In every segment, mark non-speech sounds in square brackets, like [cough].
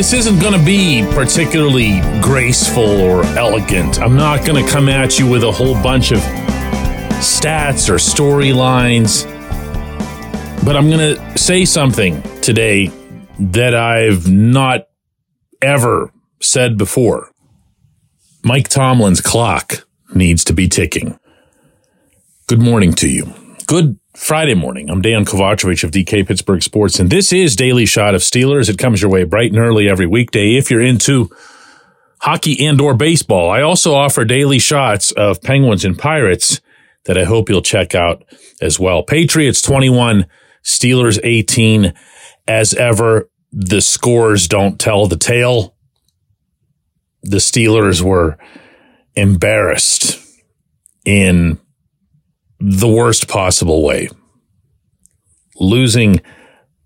This isn't going to be particularly graceful or elegant. I'm not going to come at you with a whole bunch of stats or storylines, but I'm going to say something today that I've not ever said before. Mike Tomlin's clock needs to be ticking. Good morning to you. Good Friday morning. I'm Dejan Kovacevic of DK Pittsburgh Sports, and this is Daily Shot of Steelers. It comes your way bright and early every weekday if you're into hockey and or baseball. I also offer daily shots of Penguins and Pirates that I hope you'll check out as well. Patriots 21, Steelers 18. As ever, the scores don't tell the tale. The Steelers were embarrassed in the worst possible way. Losing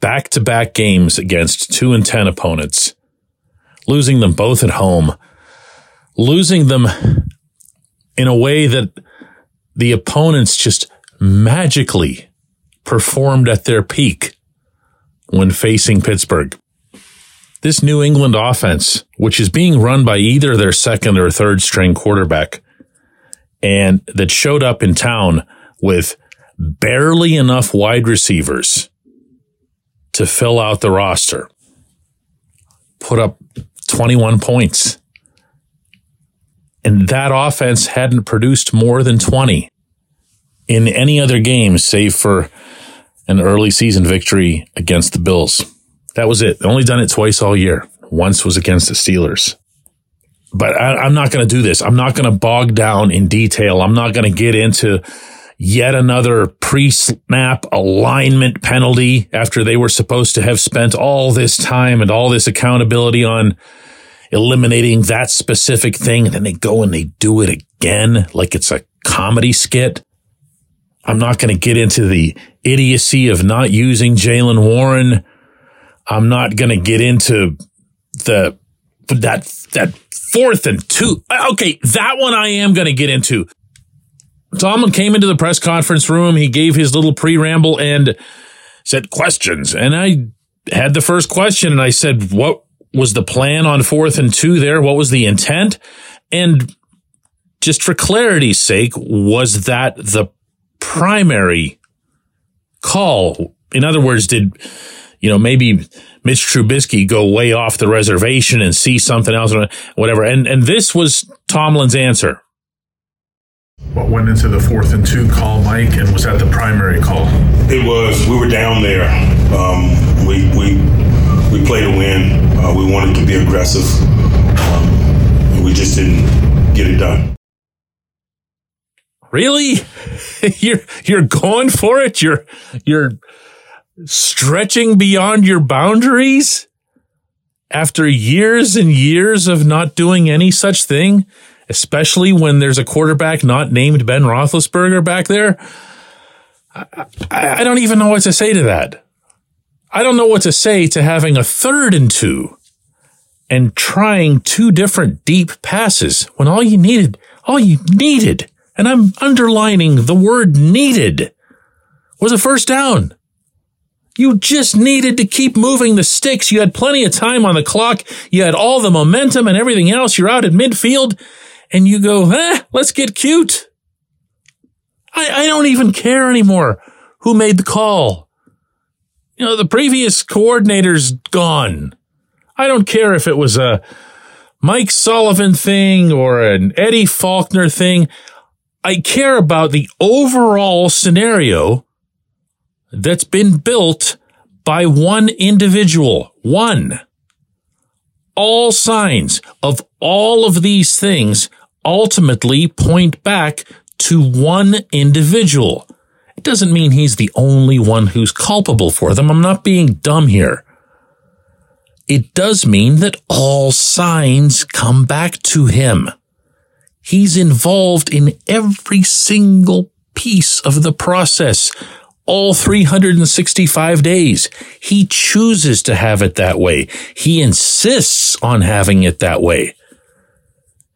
back to back games against two and 10 opponents, losing them both at home, losing them in a way that the opponents just magically performed at their peak when facing Pittsburgh. This New England offense, which is being run by either their second or third string quarterback, and that showed up in town with barely enough wide receivers to fill out the roster, put up 21 points. And that offense hadn't produced more than 20 in any other game, save for an early season victory against the Bills. That was it. Only done it twice all year. Once was against the Steelers. But I, am not going to do this. I'm not going to bog down in detail. I'm not going to get into yet another pre-snap alignment penalty after they were supposed to have spent all this time and all this accountability on eliminating that specific thing. And then they go and they do it again like it's a comedy skit. I'm not going to get into the idiocy of not using Jaylen Warren. I'm not going to get into the, that, that fourth and two. Okay. That one I am going to get into. Tomlin came into the press conference room. He gave his little pre ramble and said questions. And I had the first question and I said, what was the plan on fourth and two there? What was the intent? And just for clarity's sake, was that the primary call? In other words, did, you know, maybe Mitch Trubisky go way off the reservation and see something else or whatever? And, and this was Tomlin's answer. What went into the fourth and two call, Mike, and was that the primary call? It was. We were down there. Um, we we we played to win. Uh, we wanted to be aggressive. Um, and we just didn't get it done. Really? [laughs] you're you're going for it? You're you're stretching beyond your boundaries after years and years of not doing any such thing? Especially when there's a quarterback not named Ben Roethlisberger back there. I, I don't even know what to say to that. I don't know what to say to having a third and two and trying two different deep passes when all you needed, all you needed, and I'm underlining the word needed, was a first down. You just needed to keep moving the sticks. You had plenty of time on the clock. You had all the momentum and everything else. You're out at midfield and you go, eh, let's get cute. I, I don't even care anymore who made the call. You know, the previous coordinator's gone. I don't care if it was a Mike Sullivan thing or an Eddie Faulkner thing. I care about the overall scenario that's been built by one individual. One. All signs of all of these things ultimately point back to one individual. It doesn't mean he's the only one who's culpable for them. I'm not being dumb here. It does mean that all signs come back to him. He's involved in every single piece of the process, all 365 days. He chooses to have it that way. He insists on having it that way.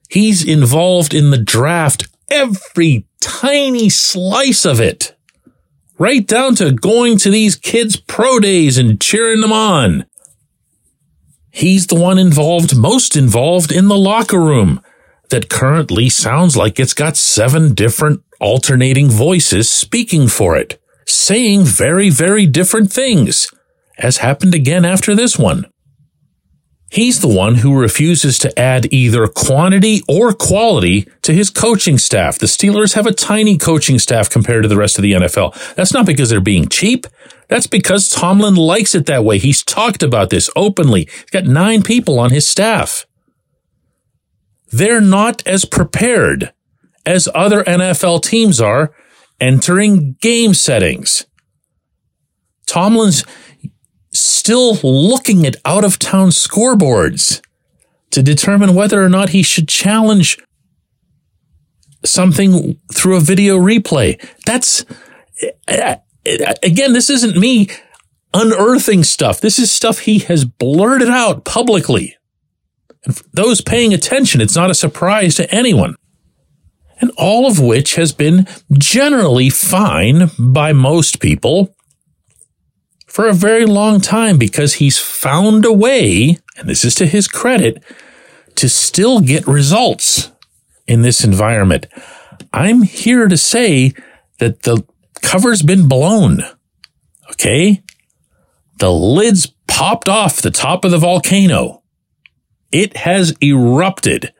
He's involved in the draft every tiny slice of it. Right down to going to these kids' pro days and cheering them on. He's the one involved, most involved in the locker room that currently sounds like it's got seven different alternating voices speaking for it, saying very, very different things, as happened again after this one. He's the one who refuses to add either quantity or quality to his coaching staff. The Steelers have a tiny coaching staff compared to the rest of the NFL. That's not because they're being cheap. That's because Tomlin likes it that way. He's talked about this openly. He's got nine people on his staff. They're not as prepared as other NFL teams are entering game settings. Tomlin's still looking at out of town scoreboards to determine whether or not he should challenge something through a video replay. That's, again, this isn't me unearthing stuff. This is stuff he has blurted out publicly. And those paying attention, it's not a surprise to anyone. And all of which has been generally fine by most people for a very long time because he's found a way, and this is to his credit, to still get results in this environment. I'm here to say that the cover's been blown. Okay. The lid's popped off the top of the volcano. It has erupted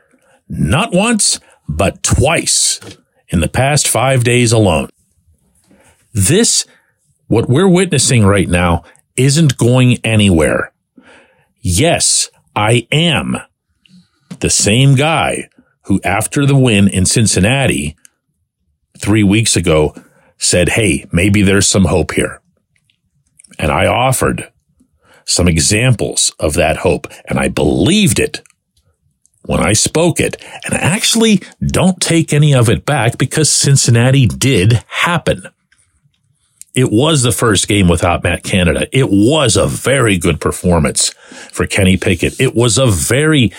not once, but twice in the past five days alone. This what we're witnessing right now isn't going anywhere. Yes, I am the same guy who, after the win in Cincinnati three weeks ago, said, Hey, maybe there's some hope here. And I offered some examples of that hope, and I believed it when I spoke it. And I actually don't take any of it back because Cincinnati did happen. It was the first game without Matt Canada. It was a very good performance for Kenny Pickett. It was a very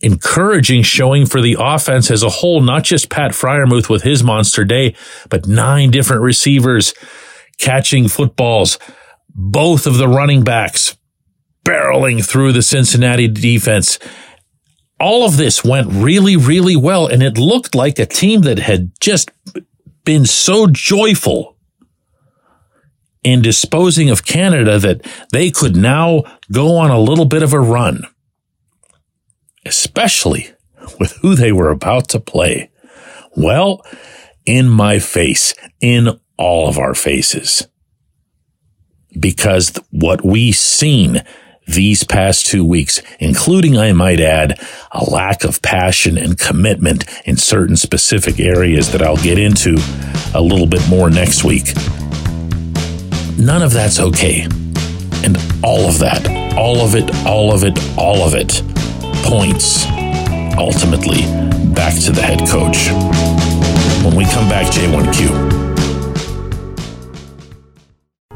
encouraging showing for the offense as a whole, not just Pat Freiermuth with his monster day, but nine different receivers catching footballs, both of the running backs barreling through the Cincinnati defense. All of this went really, really well. And it looked like a team that had just been so joyful in disposing of Canada that they could now go on a little bit of a run, especially with who they were about to play. Well, in my face, in all of our faces. Because what we've seen these past two weeks, including, I might add, a lack of passion and commitment in certain specific areas that I'll get into a little bit more next week. None of that's okay. And all of that, all of it, all of it, all of it points ultimately back to the head coach. When we come back, J1Q.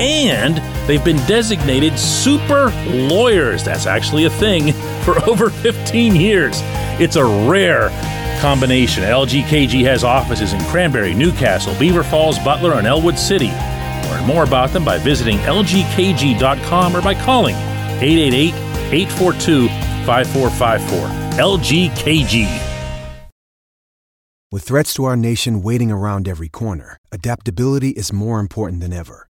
and they've been designated super lawyers. That's actually a thing [laughs] for over 15 years. It's a rare combination. LGKG has offices in Cranberry, New Castle, Beaver Falls, Butler, and Ellwood City. Learn more about them by visiting lgkg.com or by calling 888 842 5454. LGKG. With threats to our nation waiting around every corner, adaptability is more important than ever.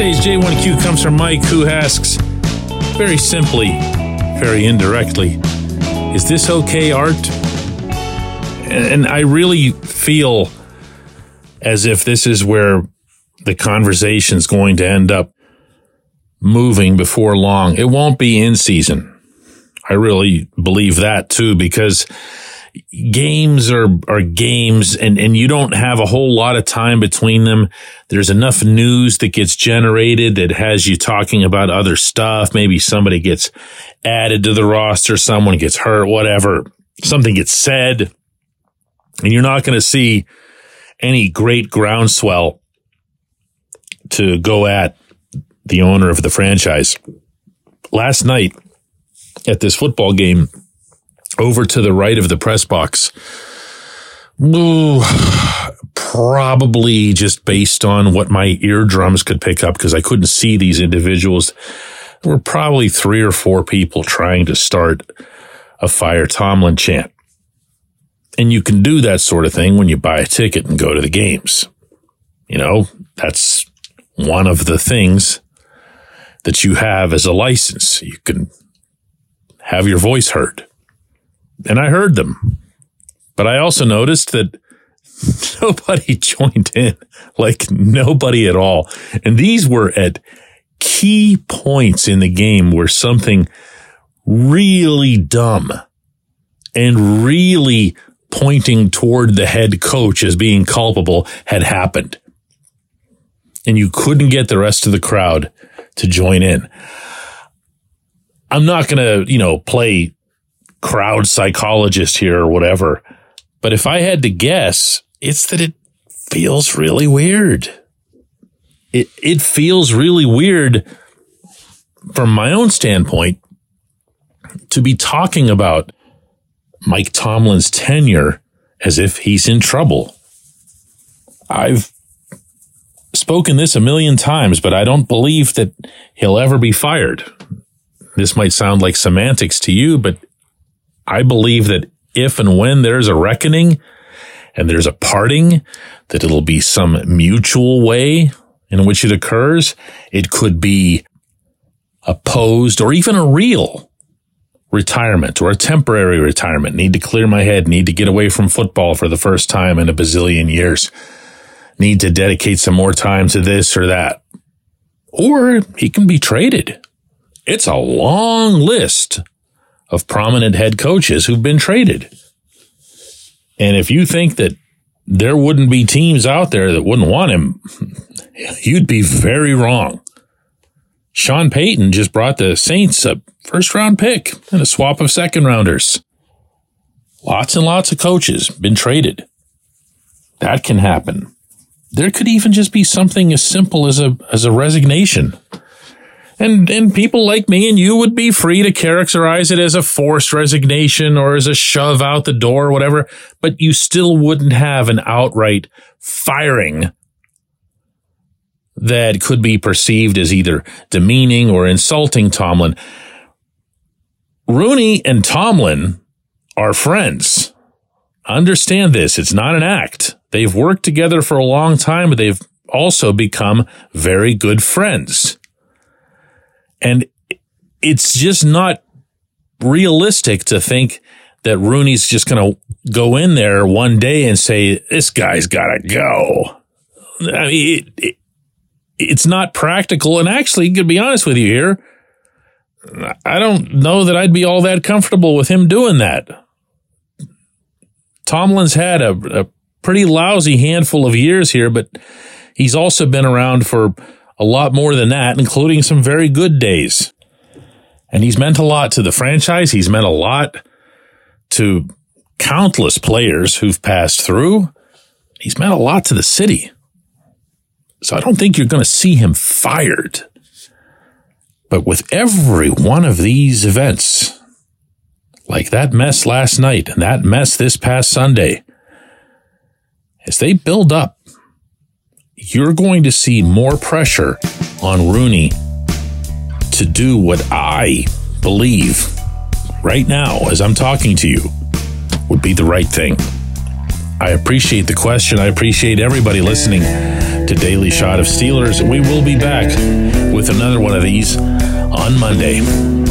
Today's J1Q comes from Mike, who asks very simply, very indirectly, is this okay Art? And I really feel as if this is where the conversation's going to end up moving before long. It won't be in season. I really believe that too, because games are, are games and, and you don't have a whole lot of time between them. There's enough news that gets generated that has you talking about other stuff. Maybe somebody gets added to the roster, someone gets hurt, whatever, something gets said, and you're not going to see any great groundswell to go at the owner of the franchise. Last night at this football game, over to the right of the press box. Ooh, probably just based on what my eardrums could pick up because I couldn't see these individuals. There were probably three or four people trying to start a Fire Tomlin chant. And you can do that sort of thing when you buy a ticket and go to the games. You know, that's one of the things that you have as a license. You can have your voice heard and I heard them. But I also noticed that [laughs] nobody [laughs] joined in, like nobody at all. And these were at key points in the game where something really dumb and really pointing toward the head coach as being culpable had happened. And you couldn't get the rest of the crowd to join in. I'm not going to, you know, play crowd psychologist here or whatever. But if I had to guess, it's that it feels really weird. It, it feels really weird from my own standpoint to be talking about Mike Tomlin's tenure as if he's in trouble. I've spoken this a million times, but I don't believe that he'll ever be fired. This might sound like semantics to you, but I believe that if and when there's a reckoning and there's a parting, that it'll be some mutual way in which it occurs. It could be opposed or even a real retirement or a temporary retirement. Need to clear my head. Need to get away from football for the first time in a bazillion years. Need to dedicate some more time to this or that. Or he can be traded. It's a long list of prominent head coaches who've been traded. And if you think that there wouldn't be teams out there that wouldn't want him, [laughs] you'd be very wrong. Sean Payton just brought the Saints a first round pick and a swap of second rounders. Lots and lots of coaches been traded. That can happen. There could even just be something as simple as a as a resignation. And, and people like me and you would be free to characterize it as a forced resignation or as a shove out the door or whatever, but you still wouldn't have an outright firing that could be perceived as either demeaning or insulting Tomlin. Rooney and Tomlin are friends. Understand this. It's not an act. They've worked together for a long time, but they've also become very good friends. And it's just not realistic to think that Rooney's just going to go in there one day and say, this guy's got to go. I mean, it, it, it's not practical. And actually, to be honest with you here, I don't know that I'd be all that comfortable with him doing that. Tomlin's had a, a pretty lousy handful of years here, but he's also been around for a lot more than that, including some very good days. And he's meant a lot to the franchise. He's meant a lot to countless players who've passed through. He's meant a lot to the city. So I don't think you're going to see him fired. But with every one of these events, like that mess last night and that mess this past Sunday, as they build up, you're going to see more pressure on Rooney to do what I believe right now, as I'm talking to you, would be the right thing. I appreciate the question. I appreciate everybody listening to Daily Shot of Steelers. We will be back with another one of these on Monday.